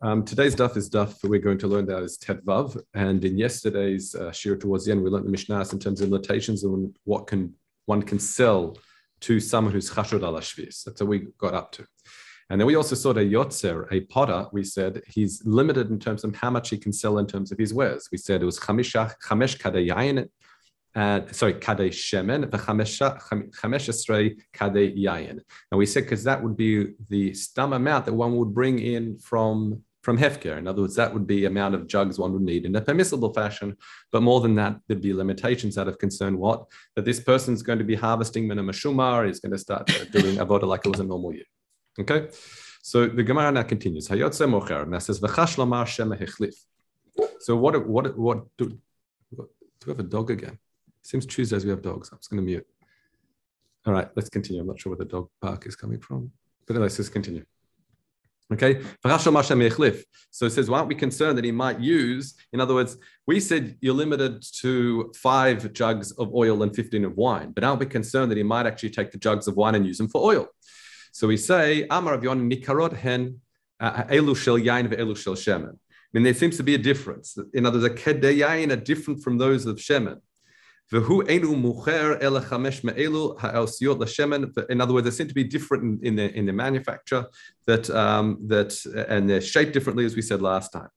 Um, today's daf is daf we're going to learn that is Tet Vav, and in yesterday's uh, shir towards the end we learned the Mishnah in terms of limitations on what can one can sell to someone who's chashod al That's what we got up to. And then we also saw the Yotzer, a potter, we said he's limited in terms of how much he can sell in terms of his wares. We said it was Chamesh Kadeyayin, uh, sorry, Kadei Shemen, the Chamesh Esrei Kadei Yayin. And we said because that would be the stum amount that one would bring in from from Hefker. In other words, that would be amount of jugs one would need in a permissible fashion. But more than that, there'd be limitations out of concern what? That this person's going to be harvesting minamashumar, is going to start doing avoda like it was a normal year. Okay? So the Gemara now continues. Hayotze mocher, and that says, V'chash shema hechlif. So what, what, what, do, do we have a dog again? Seems Tuesdays we have dogs. I'm just going to mute. All right, let's continue. I'm not sure where the dog bark is coming from. But let's just continue. Okay. So it says, why aren't we concerned that he might use? In other words, we said you're limited to five jugs of oil and 15 of wine, but aren't we concerned that he might actually take the jugs of wine and use them for oil? So we say, hen uh, elu shel. I mean, there seems to be a difference. In other words, the kedayayin are different from those of shemen. In other words, they seem to be different in, in the in the manufacture that um, that and they're shaped differently, as we said last time.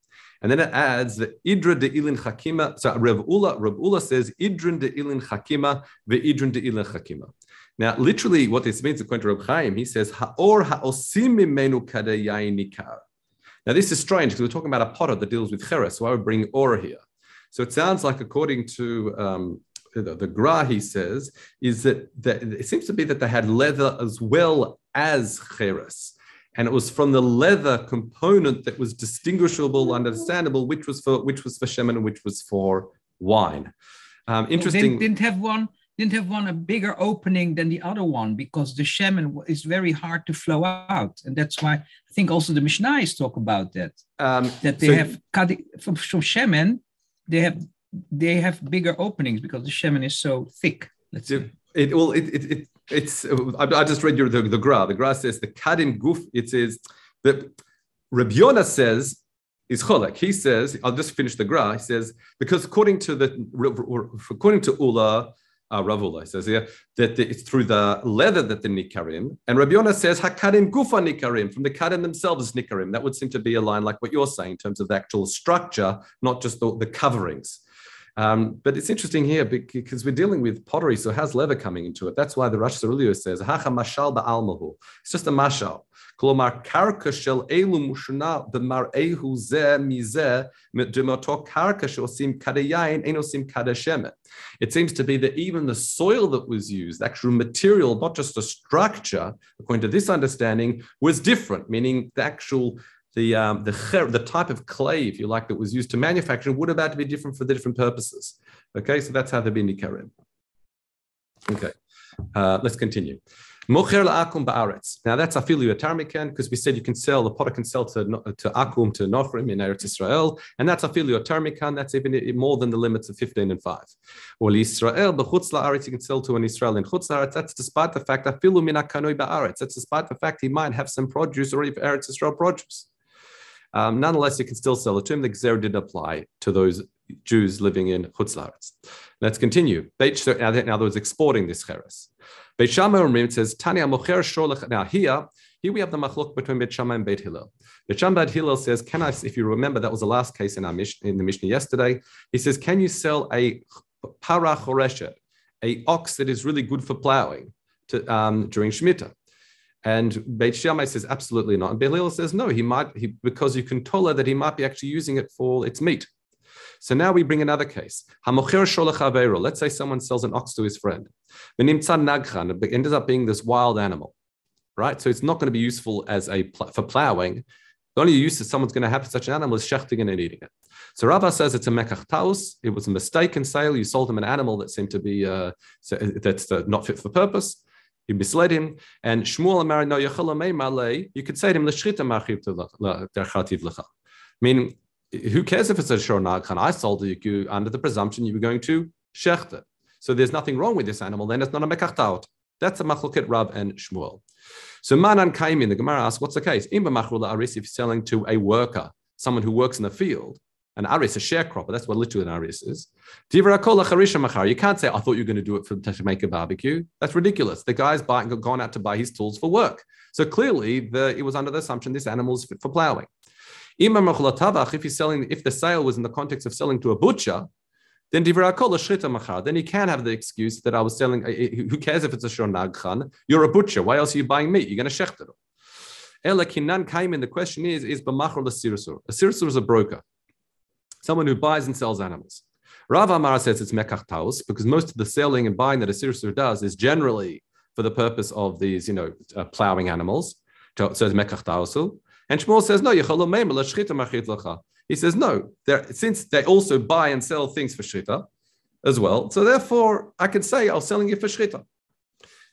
And then it adds the idra de ilin chakima. So Rav Ula, Rav Ula says idrin de ilin chakima ve idrin de ilin chakima. Now, literally, what this means, according to Reb Chaim, he says haor nikar. Now, this is strange because we're talking about a potter that deals with cheres. So I would bring or here. So it sounds like, according to um, the, the Gra, he says, is that, that it seems to be that they had leather as well as cheres. And it was from the leather component that was distinguishable, understandable, which was for which was for shemen and which was for wine. Um, interesting. Didn't, didn't have one didn't have one a bigger opening than the other one because the shemen is very hard to flow out, and that's why I think also the Mishnahs talk about that. Um, that they so, have from, from shemen, they have they have bigger openings because the shemen is so thick. Let's say. It well, it, it, it it's. I, I, just read your the, the gra. The gra says the kadim guf. It says that Rabbi Yonah says is cholek. He says, I'll just finish the gra. He says because according to the according to Ula, uh, Ravula says here that it's through the leather that the nikarim, and Rabbi Yonah says hakarim gufa nikarim from the karim themselves nikarim. That would seem to be a line like what you're saying in terms of the actual structure, not just the, the coverings. Um, but it's interesting here because we're dealing with pottery, so how's leather coming into it? That's why the Rash Sirilio says, Hacha mashal ba'almahu. It's just a mashal. כלומר, קרקע של elu mushuna, במראהו זה מזה, דמותו קרקע שעושים כדי יין, enosim עושים It seems to be that even the soil that was used, actual material, not just the structure, according to this understanding, was different, meaning the actual the um, the the type of clay, if you like, that was used to manufacture would have to be different for the different purposes. Okay, so that's how the bindi karim. Okay, uh, let's continue. Mocher la'akum ba'aretz. Now that's afilu yotarmikan because we said you can sell the potter can sell to to akum to nochrim in Eretz Israel, and that's afilu yotarmikan. That's even more than the limits of fifteen and five. Or Israel the b'chutz la'aretz you can sell to an Israel in chutz la'aretz. That's despite the fact afilu minakanoi ba'aretz. That's despite the fact he might have some produce or if Eretz Israel produce. Um, nonetheless, you can still sell it to him. The Gzer did apply to those Jews living in Chutz La'aretz. Let's continue. In other words, exporting this cheres. Beit Shammai says, Tanya mocher shorlech. Now here, here we have the machlok between Beit Shammai and Beit Hillel. Beit Shammai Beit Hillel says, can I, if you remember, that was the last case in our Mishnah, in the Mishnah yesterday. He says, can you sell a para choreshet, a ox that is really good for plowing to, um, during Shemitah? And Beit Shammai says absolutely not. And Beit Hillel says no, he might he, because you can tell her that he might be actually using it for its meat. So now we bring another case. Let's say someone sells an ox to his friend. It ends up being this wild animal, right? So it's not going to be useful as a for plowing. The only use that someone's going to have for such an animal is shechting and eating it. So Rava says it's a mekach taus. It was a mistaken sale. You sold him an animal that seemed to be uh, that's uh, not fit for purpose. You misled him. And Shmuel Amar no you could say to him, Meaning, who cares if it's a Shor Nagchan? I sold you under the presumption you were going to shecht it. So there's nothing wrong with this animal, then it's not a mekachtaut. That's a machloket Rab and Shmuel. So Manan came in, the Gemara asks, what's the case? Imba Aris, if you're selling to a worker, someone who works in the field, an aris, a sharecropper, that's what literally an aris is. You can't say, I thought you were going to do it for, to make a barbecue. That's ridiculous. The guy's buying, gone out to buy his tools for work. So clearly, the, it was under the assumption this animal is fit for plowing. If he's selling, if the sale was in the context of selling to a butcher, then then he can have the excuse that I was selling. Who cares if it's a shonag You're a butcher. Why else are you buying meat? You're going to shechter. Ela kinan kaim. And the question is, is b'machor l'sirsur. A sirsur is a broker, someone who buys and sells animals. Rav Amar says it's mekach taus because most of the selling and buying that a sirsur does is generally for the purpose of these, you know, uh, plowing animals. So it's mekach tausu. And Shmuel says, no, he says, no, since they also buy and sell things for shita as well, so therefore I can say I'm selling it for shita.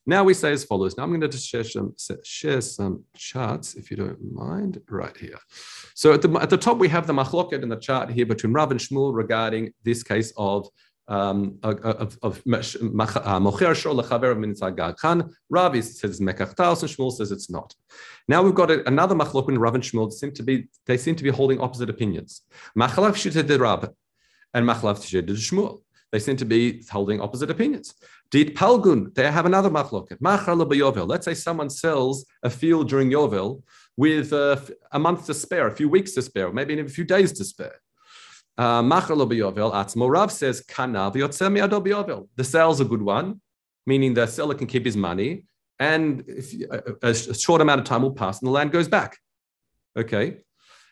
Now we say as follows. Now I'm going to share some, share some charts, if you don't mind, right here. So at the, at the top, we have the machloket in the chart here between Rav and Shmuel regarding this case of um, of, of uh, Mocher Shor Lechaver Mitzagad Khan. Rav says Mekach Taos and Shmuel says it's not. Now we've got another machlok in Rav and Shmuel. Seem to be they seem to be holding opposite opinions. Machlav Shita de and Machlav Shita Shmuel. They seem to be holding opposite opinions. Did Palgun, they have another machloket. Let's say someone sells a field during Yovel with uh, a month to spare, a few weeks to spare, maybe even a few days to spare. Uh, Rav says, The sale's a good one, meaning the seller can keep his money, and if, a, a, short amount of time will pass and the land goes back. Okay.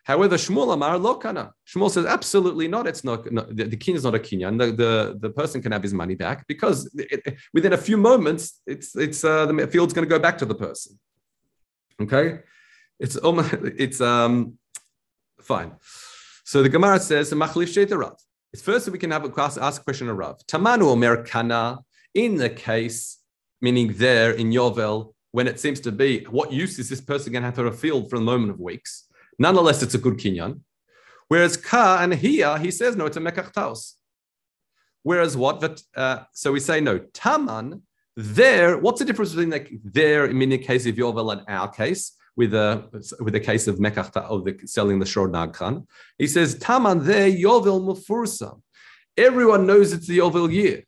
However, Shmuel Amar lo kana. Shmuel says absolutely not. It's not, no, the, the king is not a kinyan. The, the, the person can have his money back because it, it, within a few moments, it's it's uh, the field's going to go back to the person. Okay, it's almost it's um fine. So the Gemara says, Rav. It's first that we can have a ask a question of Rav. Tamanu Omer Kana, in the case, meaning there in Yovel, when it seems to be, what use is this person going to have for a field for a moment of weeks? Nonetheless, it's a good kinyan. Whereas Ka and here, he says, no, it's a Mekach Taos. Whereas what? Uh, so we say, no, Taman, there, what's the difference between like there, in the case of Yovel and our case? with a with a case of mekach of the selling the shor nagchan. He says taman there yovel mufursa. Everyone knows it's the yovel year.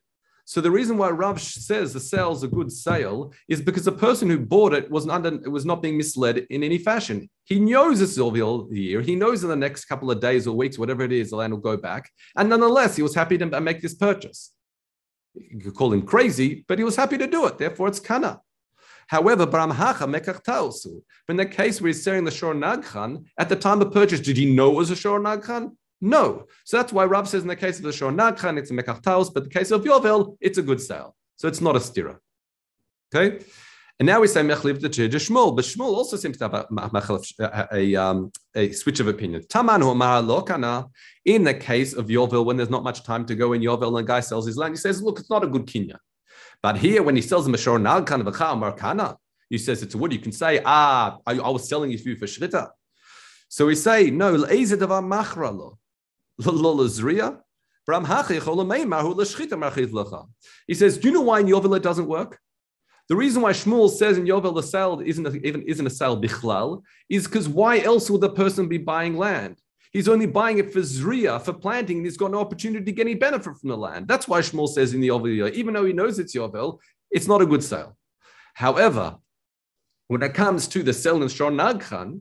So the reason why Rav says the sale is a good sale is because the person who bought it was not was not being misled in any fashion. He knows it's yovel year. He knows in the next couple of days or weeks, whatever it is, the land will go back. And nonetheless, he was happy to make this purchase. You could call him crazy, but he was happy to do it. Therefore, it's kana. However, Bramhacha mekach in the case where he's selling the Shor Nagchan, at the time of purchase, did he know it was a Shor Nagchan? No. So that's why Rab says in the case of the Shor Nagchan, it's a mekach taus, but the case of Yovel, it's a good sale. So it's not a stira. Okay? And now we say mechliv the to Shmuel, but Shmuel also seems to have a, a, a, um, a switch of opinion. Taman lokana. In the case of Yovel, when there's not much time to go in Yovel, and a guy sells his land, he says, "Look, it's not a good kinya." But here, when he sells a Mashor Nalkan of a Markana, he says it's a wood. You can say, ah, I, I was selling you for Shrita. So we say, no, He says, do you know why in Yovel it doesn't work? The reason why Shmuel says in Yovel the sale isn't a, even isn't a sale bichlal is because why else would the person be buying land? He's only buying it for zriya, for planting, and he's got no opportunity to get any benefit from the land. That's why Shmuel says in the Yovel, even though he knows it's Yovel, it's not a good sale. However, when it comes to the sale in Shor Nagchan,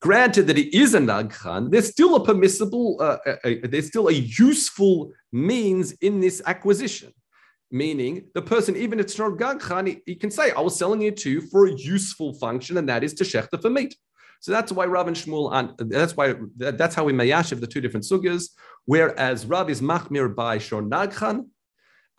granted that it is a Nagchan, there's still a permissible, uh, a, a, there's still a useful means in this acquisition. Meaning, the person, even if it's not Gagchan, he, he, can say, I was selling it to you for a useful function, and that is to shechter for meat. So that's why Rav and Shmuel, and that's why that's how we mayashiv the two different sugyas. Whereas Rav is machmir by shor nagchan,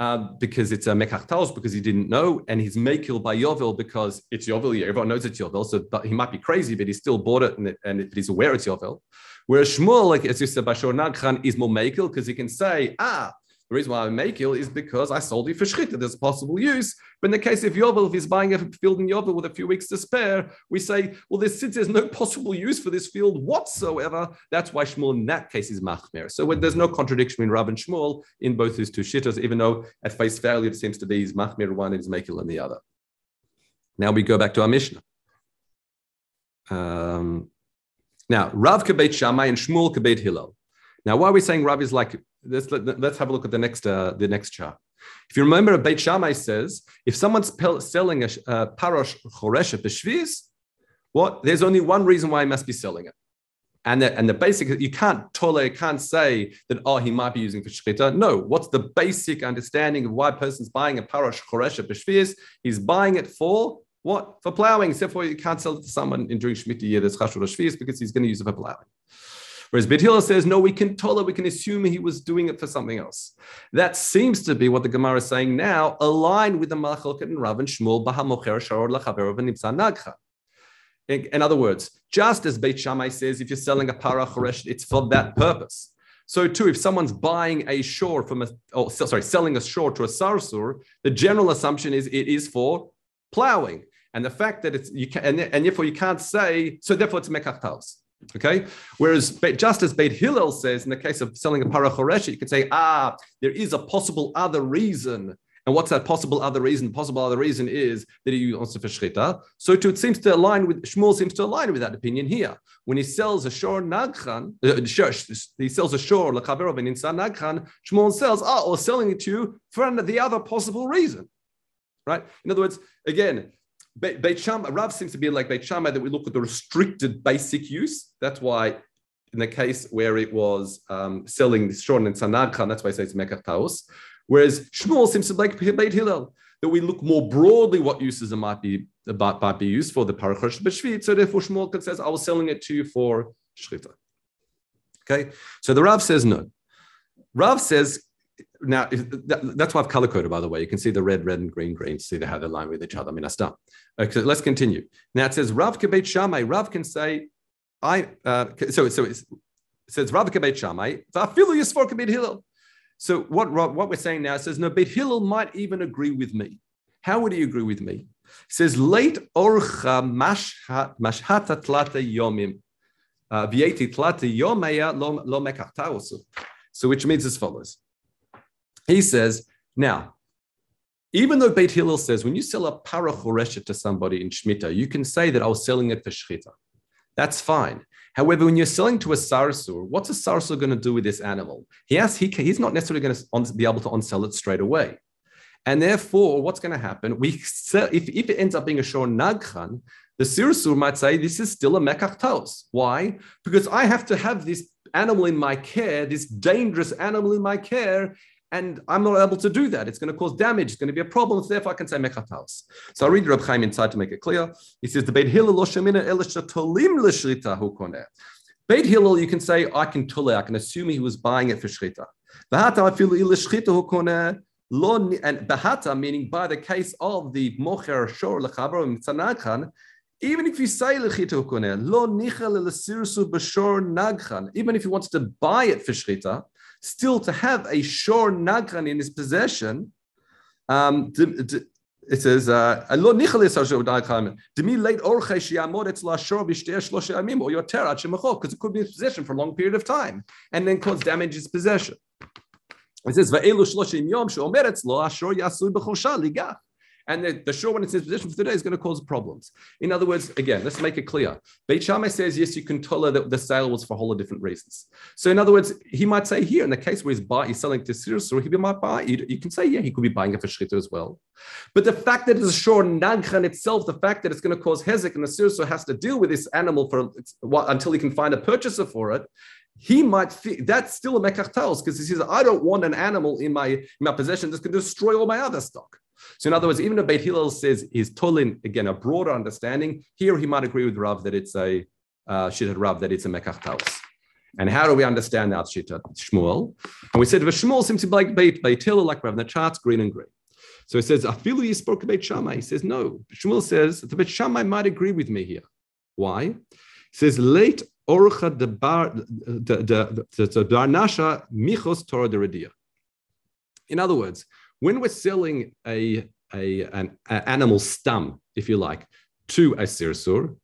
uh, because it's a mekach because he didn't know, and he's mekil by Yovel because it's Yovel. Yeah, everyone knows it's Yovel, so he might be crazy, but he still bought it, and, and he's aware it's Yovel. Whereas Shmuel, like as you said, by Shor Nagchan, is more mekil because he can say, ah, the reason why I make it is because I sold you for shchita. There's possible use. But in the case of Yovel, if he's buying a field in Yovel with a few weeks to spare, we say, well, there's, since there's no possible use for this field whatsoever, that's why Shmuel in that case is machmer. So when there's no contradiction between Rav and Shmuel in both these two shittas, even though at face value it seems to be he's machmer one and he's makil in the other. Now we go back to our Mishnah. Um, now, Rav Kabet Shammai and Shmuel Kabet Hillel. Now, why are we saying Rav is like, let's, let, let us have a look at the next, uh, the next chart. If you remember, Beit Shammai says, if someone's selling a, a parosh choresh b'shviz, what? There's only one reason why he must be selling it. And the, and the basic, you can't tole, can't say that, oh, he might be using for shchita. No, what's the basic understanding of why a person's buying a parosh choresh b'shviz? He's buying it for what? For plowing. Therefore, you can't sell it to someone in during Shemitah year that's chashur because he's going to use it for plowing. Whereas Beit says, no, we can tola, we can assume he was doing it for something else. That seems to be what the Gemara is saying now, aligned with the Malachot and Rav and Shmuel, Bahamocher, Sharor, Lachaverov, and Nimsa Nagcha. In other words, just as Beit Shammai says, if you're selling a para choresh, it's for that purpose. So too, if someone's buying a shore from a, oh, sorry, selling a shore to a sarsur, the general assumption is it is for plowing. And the fact that it's you can, and, and therefore you can't say so. Therefore, it's mekachtaus. Okay. Whereas just as Beit Hillel says in the case of selling a parachoresh, you can say, ah, there is a possible other reason. And what's that possible other reason? Possible other reason is that he wants to for. So too, it seems to align with Shmuel seems to align with that opinion here. When he sells a shor nagchan, uh, he sells a shor lechaverov and insan nagchan. Shmuel sells, ah, or selling it to you for the other possible reason, right? In other words, again, Beit Shammai, Rav seems to be like Beit Shammai that we look at the restricted basic use. That's why in the case where it was um, selling the Shon and Sanadchan, that's why I say it's Mekach Taos. Whereas Shmuel seems to be like Beit Hillel, that we look more broadly what uses it might be about might be used for the parachosh b'shvit. So therefore Shmuel says, I was selling it to you for shchita. Okay, so the Rav says no. Rav says now that, that's why I've color coded, by the way. You can see the red, red, and green, green. See how they line with each other. I mean, I start. Okay, let's continue. Now it says Rav Kebet Shammai. Rav can say, I. Uh, so so it says Rav Kebet Shammai. Vafilu Yisfor Kebet Hillel. So what what we're saying now says no. Beit Hillel might even agree with me. How would he agree with me? He says late orcha mashhata tlata yomim. Uh, Vieti tlata lo. So which means as follows. He says, now, even though Beit Hillel says when you sell a parachoreshet to somebody in Shemitah, you can say that I was selling it for Shechita. That's fine. However, when you're selling to a sarsur, what's a sarsur going to do with this animal? He has, he, he's not necessarily going to be able to unsell it straight away. And therefore, what's going to happen? We sell, if, if it ends up being a shor nagchan, the sirsur might say this is still a mekach. Why? Because I have to have this animal in my care, this dangerous animal in my care, and I'm not able to do that. It's going to cause damage. It's going to be a problem. So therefore, I can say mechataus. So I read Reb Chaim inside to make it clear. He says the Beit Hillel lo shemina tolim l'shrita hu koneh. Beit Hillel, you can say I can tule. I can assume he was buying it for shrita. Bahata afilu il'shrita hu koneh. Lo and bahata meaning by the case of the mocher shor lechabro mitzanadchan. Even if you say lechita koneh lo nichal l'sirsu b'shor nagchan. Even if he wants to buy it for shrita still to have a shor nagran in his possession, um, it says, uh, "Lo nichalis hashor nagran." Demi late orche sheyamod etzla shor v'shtei shlosha amim or yoter ad because it could be in his possession for a long period of time and then cause damage his possession. It says, "Va'elu shloshim yom sheomer etzlo ashor yasui b'chosha ligach." And the, the when it's in position for today is going to cause problems. In other words, again, let's make it clear. Beit Shammai says, yes, you can her that the sale was for a whole of different reasons. So in other words, he might say here, in the case where he's, buy, he's selling to Sirius, or he might buy, you, you, can say, yeah, he could be buying it for Shrita as well. But the fact that it's a shore Nagchan itself, the fact that it's going to cause Hezek and the Sirius has to deal with this animal for until he can find a purchaser for it, he might feel that's still a mekach because he says, I don't want an animal in my, in my possession that's going to destroy all my other stock. So in other words, even if Beit Hillel says is tolin again a broader understanding, here he might agree with Rav that it's a uh, Shittat Rav that it's a Mekach Taus. And how do we understand that Shittat Shmuel? And we said Shmuel seems to be like Beit Beit Hillel, like Rav. charts green and green. So he says Afilu spoke Beit Shammai. He says no. Shmuel says the Beit Shammai might agree with me here. Why? He says late Orcha de Bar the Barnasha Michos Torah de In other words, when we're selling a, a an a animal stum, if you like, to a sirsur,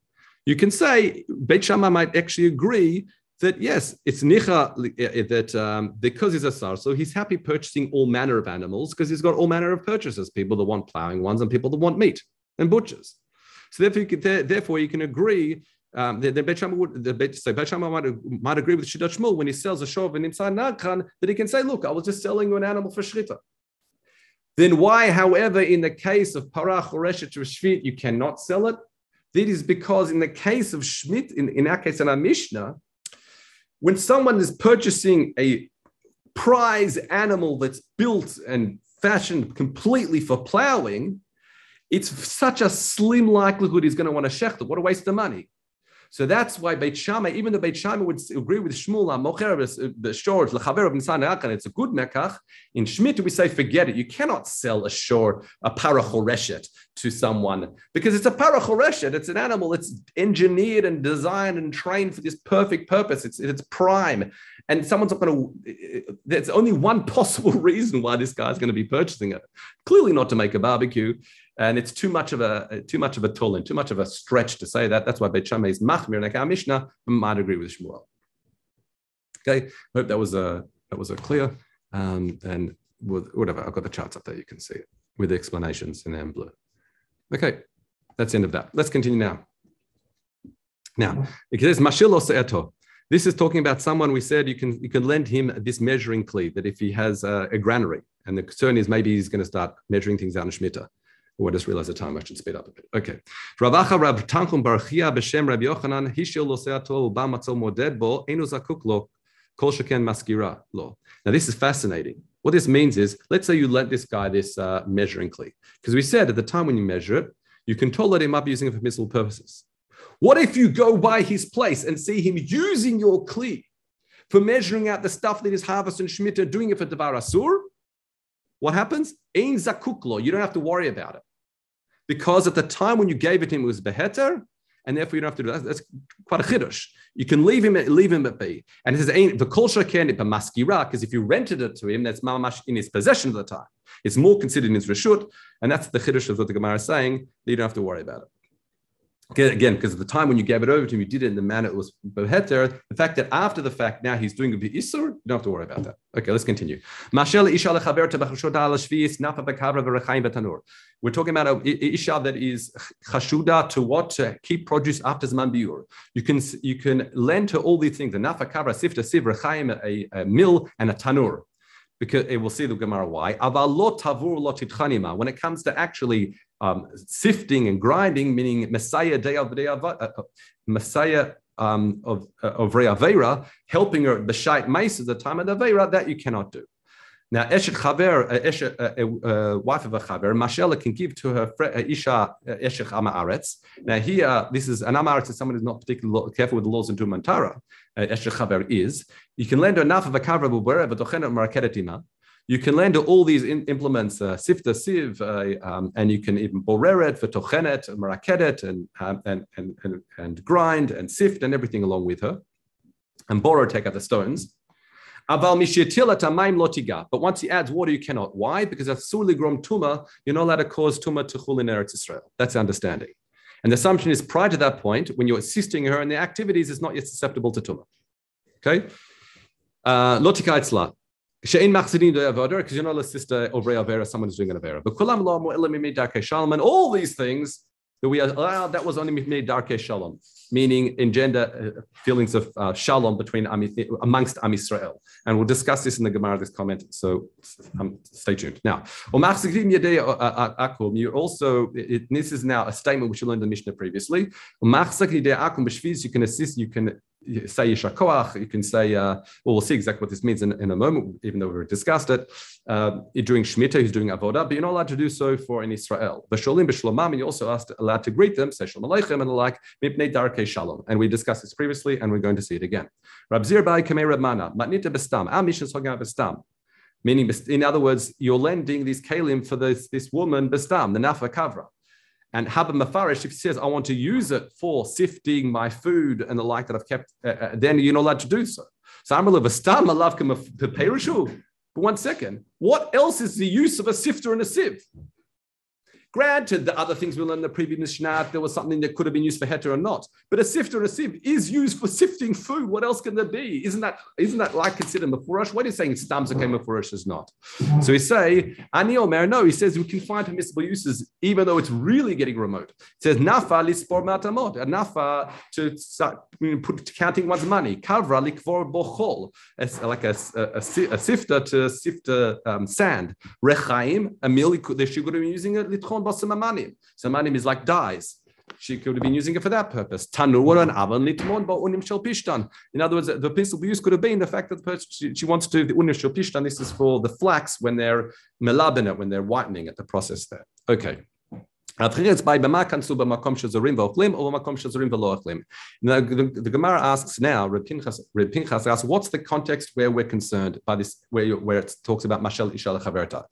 you can say Beit might actually agree that yes, it's nicha eh, that um, because he's a sar, so he's happy purchasing all manner of animals because he's got all manner of purchasers, people that want plowing ones and people that want meat and butchers. So therefore, you can, therefore you can agree um, the, the Beit would, the Beit, so Beit might, might agree with Shidduch Shmuel when he sells a shov and inside Nagkan that he can say, look, I was just selling you an animal for Shrita. Then why, however, in the case of Parach or Reshet or Shvit, you cannot sell it? That is because in the case of Shmit, in, in our case in our Mishnah, when someone is purchasing a prize animal that's built and fashioned completely for plowing, it's such a slim likelihood he's going to want to shecht What a waste of money. So that's why Beit Shammai, even though Beit Shammai would agree with Shmuel, Mocher, the short, Lechaver of Nisan it's a good mekach. In Shmit, we say, forget it. You cannot sell a shore, a parachoreshet to someone because it's a parachoreshet. It's an animal. It's engineered and designed and trained for this perfect purpose. It's it's prime, and someone's not going to. There's only one possible reason why this guy's going to be purchasing it. Clearly, not to make a barbecue and it's too much of a too much of a toll and too much of a stretch to say that. That's why Beit Shammai is machmir, like our Mishnah might agree with Shmuel. Okay, hope that was a that was a clear. Um, and with, whatever, I've got the charts up there. You can see it with the explanations in M blue. Okay, that's the end of that. Let's continue now. Now, it says Mashilos Eto. This is talking about someone we said you can you can lend him this measuring cleave that if he has a, a granary, and the concern is maybe he's going to start measuring things out in Shemitah. Oh, I just realized the time. I should speed up a bit. Okay. Ravacha Rav Tanchum Barchia b'Shem Rabbi Yochanan moded bo enu zakuk lo kol maskira lo. Now this is fascinating. What this means is, let's say you lent this guy this uh, measuring cleat, because we said at the time when you measure it, you can tolerate him up using it for permissible purposes. What if you go by his place and see him using your cleat for measuring out the stuff that is harvest and shmita, doing it for devar asur? What happens? Ein zakuklo. You don't have to worry about it because at the time when you gave it to him, it was beheter, and therefore you don't have to do that. That's quite a chiddush. You can leave him, leave him at be. And it says, the culture can it maskira, because if you rented it to him, that's mamash in his possession at the time. It's more considered in his reshut, and that's the chiddush of what the Gemara is saying, that you don't have to worry about it. Again, because at the time when you gave it over to him, you did it in the manner it was beheter. The fact that after the fact now he's doing a bit isur, you don't have to worry about that. Okay, let's continue. We're talking about a isha that is chashuda to what to keep produce after zman biur. You can you can lend to all these things: a nafa kavra, sifta, siv, rechaim, a, a mill, and a tanur because it will see the Gemara why. When it comes to actually um, sifting and grinding, meaning Messiah day of uh, Messiah um, of uh, of Re'avera, helping her b'shait mice at the time of the Avera, that you cannot do. Now, Eshet Chaver, a uh, wife of a Chaver, Mashela can give to her uh, Isha Eshet Amaretz. Now, here, this is an Amaretz is someone who's not particularly careful with the laws in Tumantara. Eshet Chaver is. You can lend her enough of a Kaver, wherever, Marakedetima. You can lend her all these in, implements, uh, sifta siv, uh, um, and you can even boreret, v'tochenet, marakedet, and, um, and, and, and, and grind and sift and everything along with her. And borrow, take out the stones. But once he adds water, you cannot. Why? Because a grom tuma, you're not allowed to cause tuma to chul in Eretz Israel. That's understanding. And the assumption is prior to that point, when you're assisting her in the activities, is not yet susceptible to tuma. Okay? Uh, Lotika itzla. She'in machzidin de avodah, because you're not sister of avera, someone who's doing an avera. But kulam lo mu'elim shalom, and all these things that we allow, that was only made darke shalom, meaning engender uh, feelings of uh, shalom between amongst Am Israel. And we'll discuss this in the Gemara, this comment. So um, stay tuned. Now, uh, uh, you also, it, this is now a statement which you learned in the Mishnah previously. You can assist, you can say Yishakoach, you can say, uh, well, we'll see exactly what this means in, in a moment, even though we've discussed it. Uh, you're doing Shemitah, he's doing Avodah, but you're not allowed to do so for in Israel. B'sholim, b'shlomam, and you're also allowed to greet them, say Shalom Aleichem, and the like, mipnei darkei shalom. And we discussed this previously, and we're going to see it again. Rab Zirbai kamei Rab Mana, matnita bestam. Talking about bestam. Meaning, in other words, you're lending these kalim for this, this woman, bestam, the nafa kavra. And Haba Mafarish, if he says, I want to use it for sifting my food and the like that I've kept, uh, uh, then you're not allowed to do so. So I'm a Vastam, But one second, what else is the use of a sifter and a sieve? Granted, the other things we learned in the previous Mishnah, there was something that could have been used for heter or not. But a sifter a sieve is used for sifting food. What else can there be? Isn't that isn't that like considered mafurash? What are you saying? Stams okay, mafurash is not. So we say ani omer. No, he says we can find permissible uses even though it's really getting remote. It says nafa lispor matamot. A nafa to start put counting one's money. Kavra likvor bochol. Like a, a, a, a sifter to sift um, sand. Rechaim a meal. She could have been using it litchon basamanim. Samanim is like dyes. She could have been using it for that purpose. Tanur and avan litmon unim shel pishtan. In other words, the principal use could have been the fact that the person, she, she wants to do the unim shel pishtan. This is for the flax when they're melabin when they're whitening at the process there. Okay. Now, the, the, Gemara asks now, Reb Pinchas, Pinchas asks, what's the context where we're concerned by this, where, where it talks about Mashal Ishal Chaverta?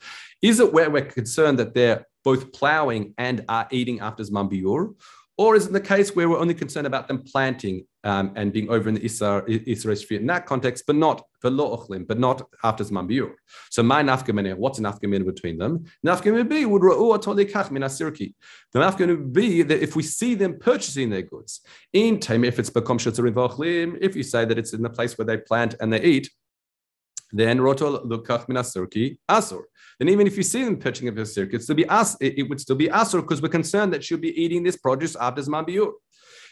Is it where we're concerned that they're both plowing and are eating after Zman Biur? Or is it the case where we're only concerned about them planting um, and being over in the Isra, Isra in that context, but not for Lo'ochlim, but not after Zman Biur? So my nafkamina, what's an nafkamina between them? Nafkamina B would ra'u atolikach min asirki. The nafkamina would be that if we see them purchasing their goods, in time, if it's bekom shetzarim if you say that it's in the place where they plant and they eat, then roto lukach min asur then even if you see them pitching up a circuit, be us, it, would still be asur because we're concerned that she'll be eating this produce after Zman Biur.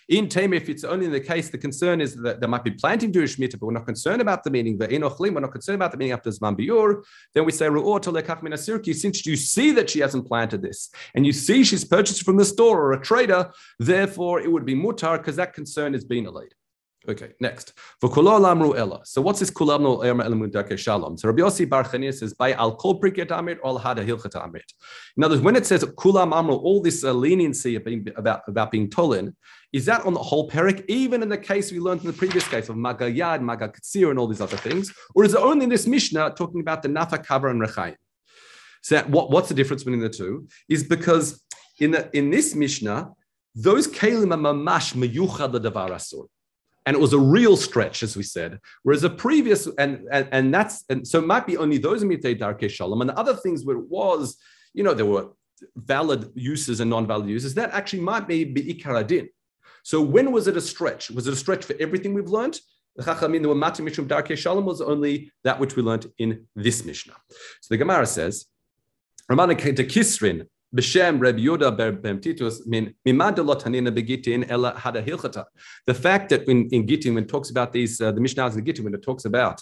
In Tamer, if it's only in the case, the concern is that there might be planting Jewish meat, but we're not concerned about the meaning. We're not concerned about the meaning after Zman Biur. Then we say, since you see that she hasn't planted this, and you see she's purchased from the store or a trader, therefore it would be mutar because that concern is being allayed. Okay, next. So what's this kulam no shalom? So Rabbi Yossi Bar says by al kol priket amit or al hada hilchat. In other words, when it says kulam amru, all this uh, leniency about, about being tolen, is that on the whole perik, even in the case we learned in the previous case of magayad, magakatsir, and all these other things, or is it only in this mishnah talking about the nafa cover and rechaim? So what, what's the difference between the two? Is because in the, in this mishnah, those kalim are mamash meyuchad davar asur and it was a real stretch, as we said. Whereas a previous, and and, and that's and so it might be only those mitei darke shalom, and the other things where it was, you know, there were valid uses and non-valid uses. That actually might be bi'ikaradin. So when was it a stretch? Was it a stretch for everything we've learned? The Chachamim, the Mati Mishum Darke Shalom was only that which we learned in this Mishnah. So the Gemara says, Ramana to Kisrin, B'Shem Reb Yehuda Ben Titus min begitin hada hilchata. The fact that in, in Gittin, when it talks about these, uh, the Mishnahs in Gittin, when it talks about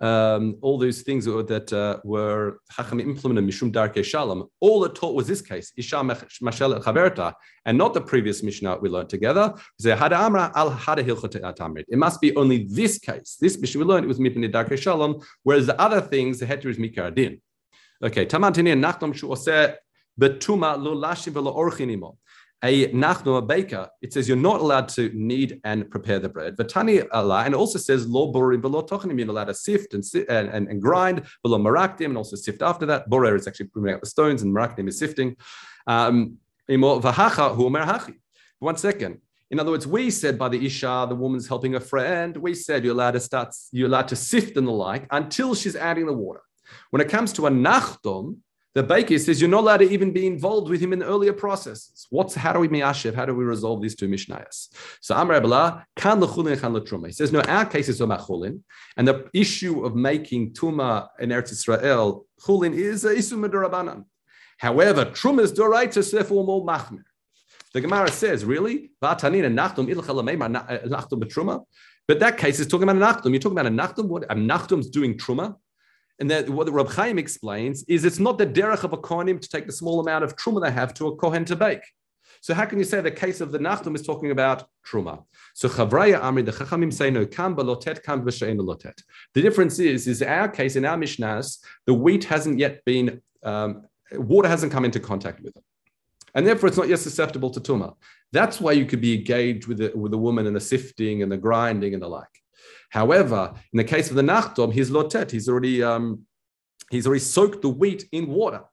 um, all those things that uh, were Chacham implemented Mishum Darke Shalom, all it taught was this case, Isha Mashel Chaverta, and not the previous Mishnah we learned together. It must be only this case. This Mishnah we learned it was Mipnei Darke Shalom, whereas the other things, the heter is Mikar Din. Okay, Tamantini and Nachdom Shu Betuma lo lashim velo orchinimo. A nachno, a baker, it says you're not allowed to knead and prepare the bread. Vatani Allah, and also says lo borim below tochanim, you're allowed to sift and, and, and, grind below maraktim, and also sift after that. Borer is actually bringing out the stones, and maraktim is sifting. Um, one second. In other words, we said by the Isha, the woman's helping a friend, we said you're allowed to start, you're allowed to sift and the like until she's adding the water. When it comes to a nachdom, the baker says you're not allowed to even be involved with him in earlier processes. What's how do we miyashiv? How do we resolve these two mishnayos? So Amr Abla kan lechulin kan letruma. He says no, our case is chulin, and the issue of making tuma in Eretz Israel chulin is a isum derabanan. However, truma is doraita, therefore more machmir. The Gemara says, really. But that case is talking about a nachtum. You're talking about a nachtum. What a nachtum's doing truma. And that what the Rab Chaim explains is it's not the derech of a kohenim to take the small amount of truma they have to a kohen to bake. So how can you say the case of the Nachtum is talking about truma? So Chavraya Amri, the Chachamim say no, kam balotet, kam lotet. The difference is, is our case in our Mishnahs, the wheat hasn't yet been, um, water hasn't come into contact with it. And therefore it's not yet susceptible to tuma. That's why you could be engaged with the, with the woman and the sifting and the grinding and the like. However, in the case of the nachdom, he's lotet. He's already um, he's already soaked the wheat in water.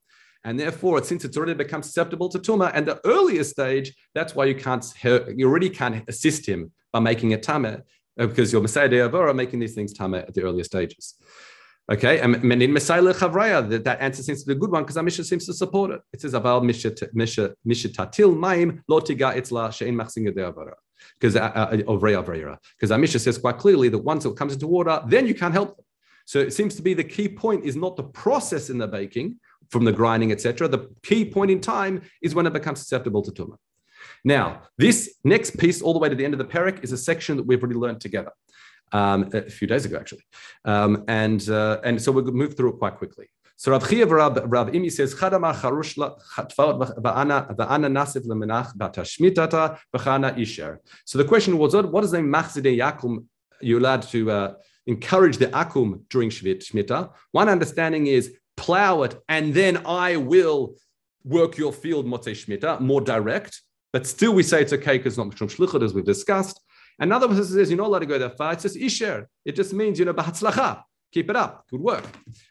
And therefore, since it's already become susceptible to tumah, and the earlier stage, that's why you can't you already can't assist him by making it tameh, uh, because you're Messiah are making these things tameh at the earlier stages. Okay, and in Messiah Chavraya, that, that answer seems to be a good one because our Mishnah seems to support it. It says about Mishatatil Maim Lotiga Itzla Shein Machsinga Deavara. Because uh, uh, because our says quite clearly that once it comes into water, then you can't help them. So it seems to be the key point is not the process in the baking from the grinding, etc. The key point in time is when it becomes susceptible to tumor. Now, this next piece, all the way to the end of the parak, is a section that we've already learned together um, a few days ago, actually. Um, and, uh, and so we'll move through it quite quickly. So Rav Chiyav Rab, Imi says, charush va'ana nasif lemenach batashmitata isher. So the question was, what does the machzidei yakum, you're allowed to uh, encourage the akum during Shmita? One understanding is plow it and then I will work your field motzei Shmita, more direct. But still we say it's okay because it's not Mishum Shlichut, as we've discussed. Another person says you're not allowed to go that far. It's just isher. It just means you know bahatzlacha. Keep it up. Good work,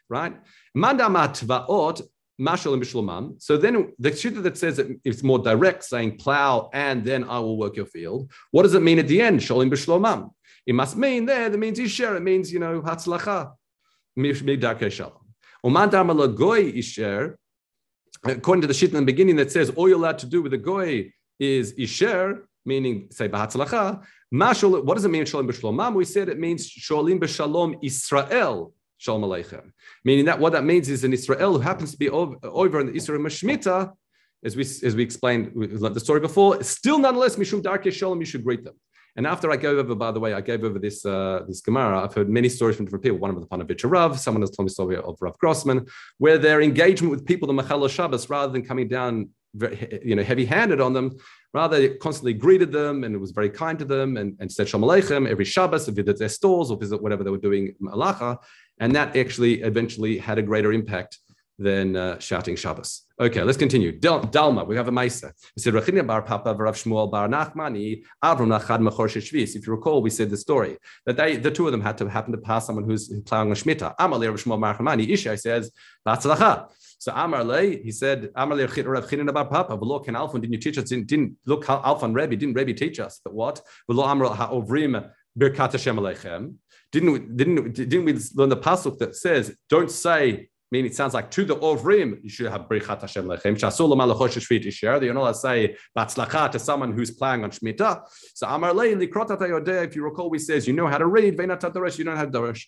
right? Mandamat vaot mashal mishlomam. So then the shita that says it's more direct, saying plow and then I will work your field. What does it mean at the end? Sholim b'shlomam. It must mean there. That means isher. It means you know hatzlacha. According to the shit in the beginning that says all you're allowed to do with the goy is isher, meaning say bahatzlacha. What does it mean, Shalom b'shalom? We said it means Shalom b'shalom Israel, Shalom Aleichem. Meaning that what that means is an Israel who happens to be over, over in the Israel Mashmita, as we, as we explained the story before, still nonetheless, Mishum Darke Shalom, you should greet them. And after I gave over, by the way, I gave over this uh, this Gemara. I've heard many stories from different people. One of them, the Panovich Rav, someone has told me story of Rav Grossman, where their engagement with people, the Machal Shabbos, rather than coming down you know, heavy-handed on them, Rather, constantly greeted them and it was very kind to them and, and said Shalom Aleichem every Shabbos, visit their stores or visit whatever they were doing, Malacha. And that actually eventually had a greater impact than uh, shouting Shabbos. Okay, let's continue. Dalma, we have a Maisa. We said, Rachinia bar Papa Rav Shmuel bar Nachmani, Avram Nachad Machor Sheshvis. If you recall, we said the story that they, the two of them had to happen to pass someone who's plowing a Shemitah. Amalei Rav Shmuel bar Nachmani, Ishai says, Batzlacha. So Amar Le, he said, Amar Le Rav Chinan about Papa, V'lo Ken Alfon, didn't you teach us? Didn't, didn't look how Alfon Rebbe, didn't Rebbe teach us but what? V'lo Amar HaOvrim Birkat Hashem Aleichem. Didn't we, didn't, didn't we learn the pasuk that says, don't say meaning it sounds like to the Ovrim, you should have Brichat Hashem Lechem. Shasul Malachosh Shvit Isher. You're not to say Batzlacha to someone who's playing on Shemitah. So Amar Lei Likrotata Yodeh, if you recall, we says, you know how to read, Veinat Darash, you don't have Darash.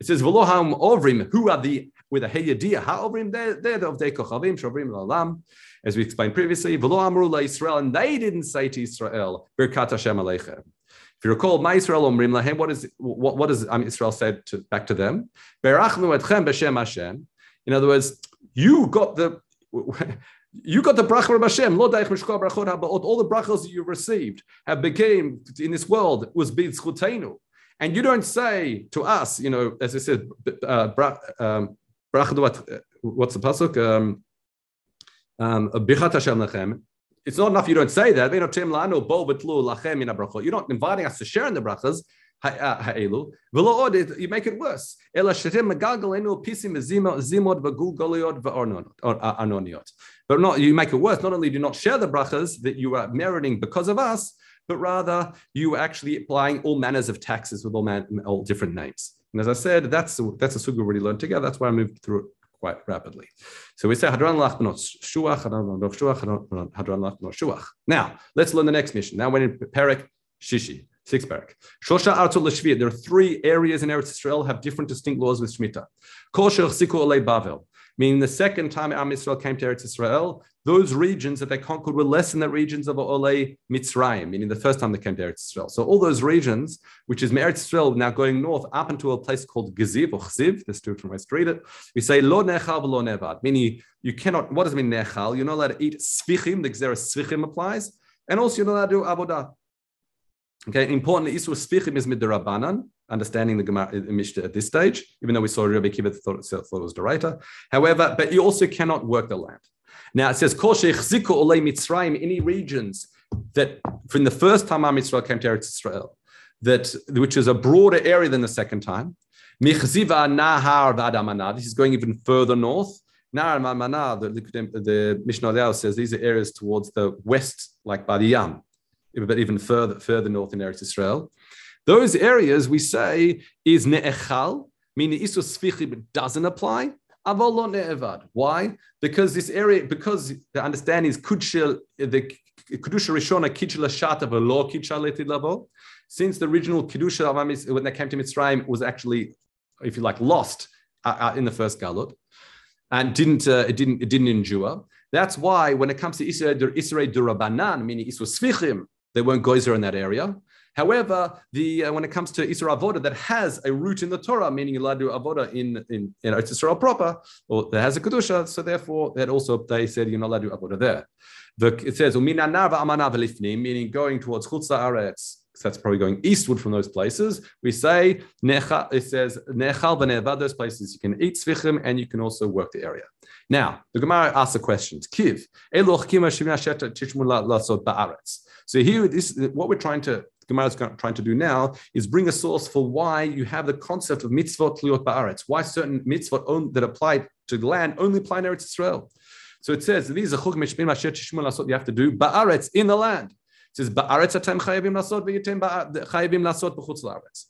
It says, Veloham Ovrim, who are the, with a Heyadia, Ha Ovrim, they're, they're the Ovdei Kochavim, Shavrim Lalam. As we explained previously, Velo Amru Israel, and they didn't say to Israel, Birkat Hashem Aleichem. If you recall, Ma Israel Omrim Lahem, what is what, what does um, Israel said to, back to them? Berachnu etchem b'shem Hashem. In other words, you got the you got the bracha of Hashem. All the brachas that you received have became in this world was b'tzchutenu. And you don't say to us, you know, as I said, uh, um, what's the pasuk? Um, um, it's not enough you don't say that. You're not inviting us to share in the brachas. You make it worse. But not you make it worse. Not only do you not share the brachas that you are meriting because of us, but rather you are actually applying all manners of taxes with all, man, all different names. And as I said, that's that's a suga we already learned together. That's why I moved through it quite rapidly. So we say hadran lach not shuach, hadran lach not shuach. Now let's learn the next mission. Now we're in Perik Shishi. Six parak. Shosha Leshviyah. There are three areas in Eretz Israel have different distinct laws with Shemitah. Kol Siku Olei Bavel. Meaning the second time Am Israel came to Eretz Israel, those regions that they conquered were less than the regions of Olei Mitzrayim, meaning the first time they came to Eretz Israel. So all those regions, which is Eretz Israel, now going north up into a place called Geziv or Chziv, the student from West read it, we say Lo Nechal Lo Nevad, meaning you cannot, what does it mean Nechal? You're not allowed to eat Svichim, the Gzera Svichim applies, and also you're not allowed to do Avodah. Okay, important Isur Spichim is midrabanan, understanding the Gemara uh, Mishnah at this stage, even though we saw Rabbi Kiva thought, thought it was Doraita. However, but you also cannot work the land. Now it says, Kol Olei Mitzrayim, any regions that from the first time Am Israel came to Eretz Israel, that which is a broader area than the second time. Michziva Nahar Vadamana. This is going even further north. Nahar Mamana, the, the Mishnah says these are areas towards the west, like by the Yam but even further, further north in Eretz Israel. Those areas we say is ne'echal, meaning Isu Svichim doesn't apply. Ne'evad. Why? Because this area, because the understanding is Kudshil, the Kedusha Rishona Kitchel Shata Velo Kitchel Lavo. Since the original Kedusha when they came to Mitzrayim was actually, if you like, lost uh, uh, in the first Galut and didn't uh, it didn't it didn't endure. That's why when it comes to Israel Israel Durabanan, meaning Isra Svichim, they weren't goizer in that area. However, the uh, when it comes to Isra Avoda that has a root in the Torah, meaning Iladu Avoda in in, in Israel proper, or that has a kedusha, so therefore that also they said you're not allowed to Avoda there. The, it says Uminanava Amanavalifni, meaning going towards Chutz Aretz. So that's probably going eastward from those places. We say it says nechal. Those places you can eat svichim and you can also work the area. Now the Gemara asks the questions. Kiv eloch kima So here, this what we're trying to Gemara is trying to do now is bring a source for why you have the concept of mitzvot liot ba'aretz. Why certain mitzvot that apply to the land only apply in Eretz Israel. So it says these are lasot you have to do ba'aretz in the land says ba'aretz atem chayavim lasot v'yitem chayavim lasot b'chutz la'aretz.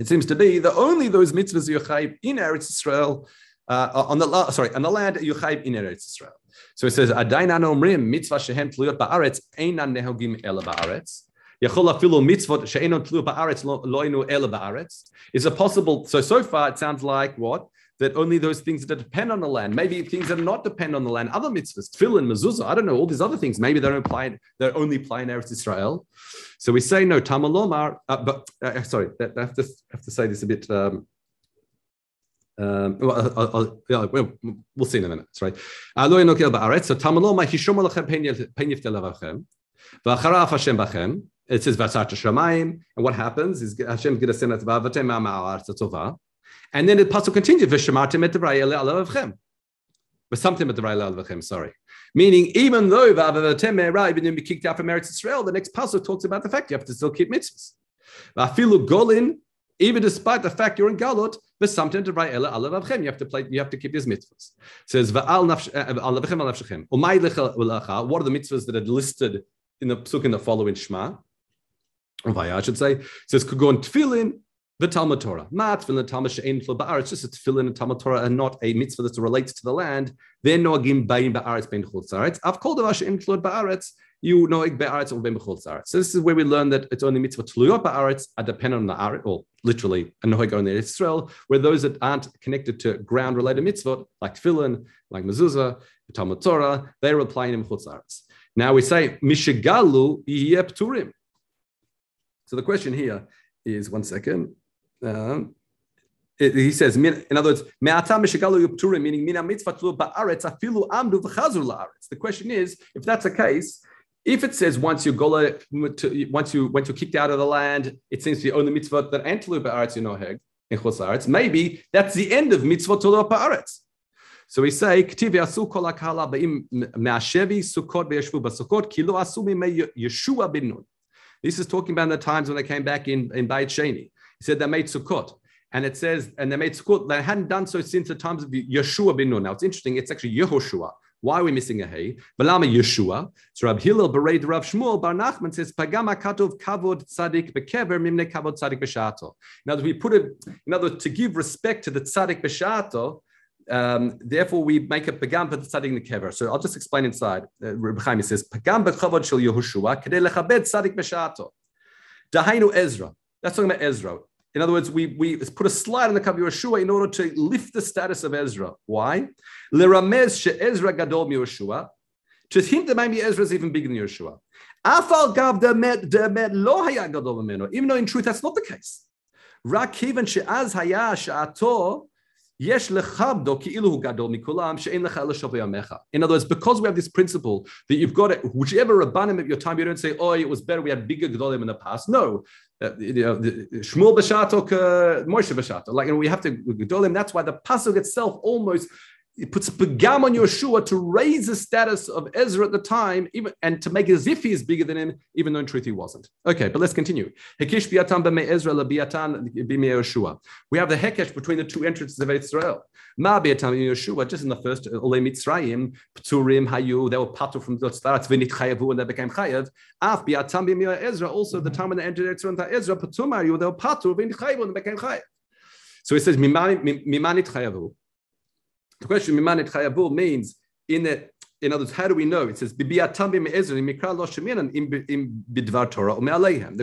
It seems to be that only those mitzvahs you chayiv in Eretz Israel uh, on the sorry on the land you chayiv in Eretz Israel. So it says adainan omrim mitzvah shehem tluyot ba'aretz einan nehogim ela ba'aretz. Yachol afilu mitzvot she'enon tlu ba'aretz lo inu ela ba'aretz. Is it possible? So so far it sounds like what that only those things that depend on the land, maybe things that not depend on the land, other mitzvahs, tefillin, mezuzah, I don't know, all these other things, maybe they don't apply, they're only apply in Eretz Israel. So we say no, tamalomar, uh, but uh, sorry, I have to, have to say this a bit. Um, um, well, I'll, I'll, yeah, we'll, we'll see in a minute. Right. So tamaloma hishom lachem pen yiftel v'acharav Hashem bachem. It says v'atzat shamayim, and what happens is Hashem is going to send us v'avatem ma'aretz tzova. And then the pasuk continues, "V'shemartem et alavchem." But something at the alavchem. Sorry, meaning even though v'avatem me'era even be kicked out from Eretz Israel, the next pasuk talks about the fact you have to still keep mitzvahs. V'afilu golin, even despite the fact you're in galot, but something to write ela alavchem. You have to play. You have to keep these mitzvahs. It says v'al eh, alavchem alavchem. What are the mitzvahs that are listed in the psuk in the following Shema? Vaya, I should say. Says kugon tefillin the Talmud Torah. Ma tefillin Talmud tefillin ba'aretz. It's just a tefillin and Talmud Torah and not a mitzvah that relates to the land. Then noagim ba'im ba'aretz bein chutz aretz. I've called the tefillin ba'aretz. You noig ba'aretz or bein b'chutz aretz. So this is where we learn that it's only mitzvah tluyot ba'aretz are dependent on the aretz, or literally a noig on the Israel, where those that aren't connected to ground-related mitzvot, like tefillin, like mezuzah, the Talmud Torah, they're applying in chutz aretz. Now we say mishigalu pturim. So the question here is one second. Um, it, he says, in other words, meaning. The question is, if that's the case, if it says once you go once you once you're kicked out of the land, it seems to be only mitzvah that antlu ba'aretz you know heg in maybe that's the end of mitzvah to ba'aretz. So we say. This is talking about the times when they came back in in Beit Sheni. He said they made Sukkot. And it says, and they made Sukkot, they hadn't done so since the times of Yeshua bin Nun. Now it's interesting, it's actually Yehoshua. Why are we missing a hey? Balama Yeshua. So Rab Hillel bereid Rav Shmuel Bar Nachman says Pagama Katov Kavod Tzadik Bekever Mimne Kavod Tzadik Beshato. In other we put it. In other words, to give respect to the Tzadik Beshato. Um, therefore, we make a pagam tzadik in the kever. So I'll just explain inside. Uh, Reb Chaim says pagam bekavod shel Yehoshua kedei lechabed tzadik beshato. Dahainu Ezra. That's talking about Ezra. In other words, we, we put a slide on the of Yeshua in order to lift the status of Ezra. Why? Leramez she Ezra gadol Yeshua. To hint that maybe Ezra is even bigger than Yeshua. Afal gav demet demet lo haya gadol Even though in truth that's not the case. Rak kiven she'az haya lecha In other words, because we have this principle that you've got it, whichever rabbanim of your time, you don't say, oh, it was better, we had bigger gadolim in the past. No, uh, you know, Shmuel b'shato, uh, Moshe b'shato. Like, you know, we have to gadolim. That's why the pasuk itself almost it puts a pagam on Yeshua to raise the status of Ezra at the time, even and to make it as if he is bigger than him, even though in truth he wasn't. Okay, but let's continue. Hekesh biatan Ezra biatan Yeshua. We have the hekesh between the two entrances of Israel. Ma biatan Yeshua, just in the first uh, Ole Mitzrayim, Pturim Hayu, they were patu from the start, Vinit Chayavu, and they became Chayav. Af biatan Ezra, also the time when they entered Ezra, Ezra Ptum they were patu, Vinit Chayavu, and they became Chayav. So it says mimanit chayavu. The question mimanit chayavu means in the in other words, how do we know? It says, The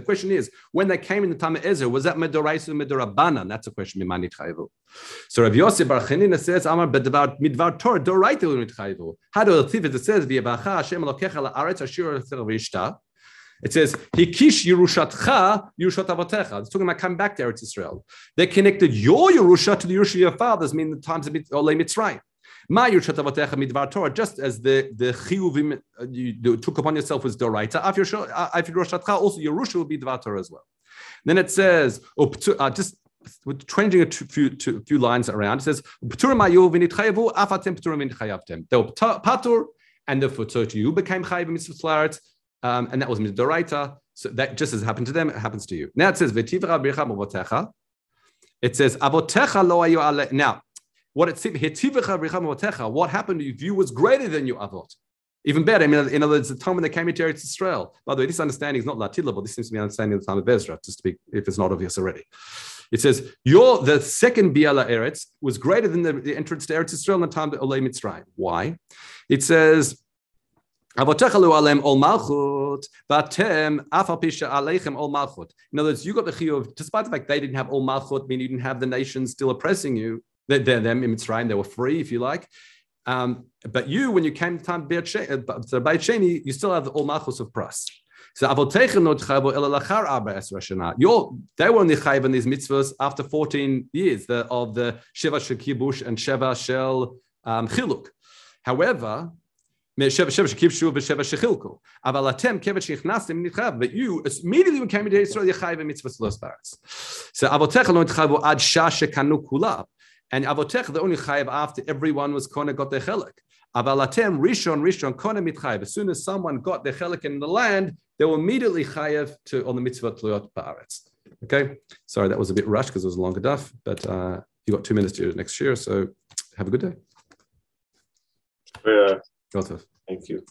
question is, when they came in the time of Ezra, was that Medoraisa or Medorabana? That's a question. So Rav Yosef Bar Chanina says, Amar Bedvar Midvar Torah, Doraita Mitchayivu. How do it says, V'yevacha Hashem Elokecha la'aretz ashir v'ishta. It says, Hikish Yerushatcha, Yerushat Avotecha. It's talking about coming back there to Eretz Israel. They connected your Yerusha to the Yerusha of your fathers, meaning the times of Olei Mitzrayim. Ma midvar Torah, just as the the chiyuvim uh, you took upon yourself was doraita. Af Yerushatcha, also Yerusha will be dvar Torah as well. Then it says, oh, uh, just with changing a few, two, few lines around. It says, "Pturim afatem pturim v'nitchayavtem." They were patur, and therefore to you became chayiv mitzvah um, and that was midoraita. So that just as happened to them, it happens to you. Now it says, "V'tivra bircha It says, "Avotecha lo ayu ale. Now what it said, what happened if you was greater than your avot? Even better, I mean, in other words, the time when they came into Eretz Israel. By the way, this understanding is not latila, but this seems to be understanding the time of Ezra, to be, if it's not obvious already. It says, your the second Biala Eretz was greater than the, the entrance to Eretz Israel in the time of Olei Mitzrayim. Why? It says, Avotecha lo alem ol malchut, vatem ol malchut. In other words, you got the chiyuv, despite the fact they didn't have ol malchut, meaning you didn't have the nation still oppressing you, they're, they're them in Mitzrayim, they were free, if you like. Um, but you, when you came to time Beit Sheni, you still have the all machos of pras. So avotecha not chayvo el lachar arba esra Your they were only chayv in these mitzvahs after 14 years the, of the sheva shel kibush and sheva shel um, chiluk. However, but you immediately when came to Israel, you chayv mitzvahs los. So avotecha lo nitchavu ad shah shekanu kula. And Avotech, the only chayiv after everyone was kona got their chelik. Avalatem rishon rishon kona mitchayiv. As soon as someone got their chelik in the land, they were immediately chayiv to on the mitzvah tluyot ba'aretz. Okay, sorry that was a bit rushed because it was a longer daf, but uh, you got two minutes to do it next year. So have a good day. Yeah. Thank you.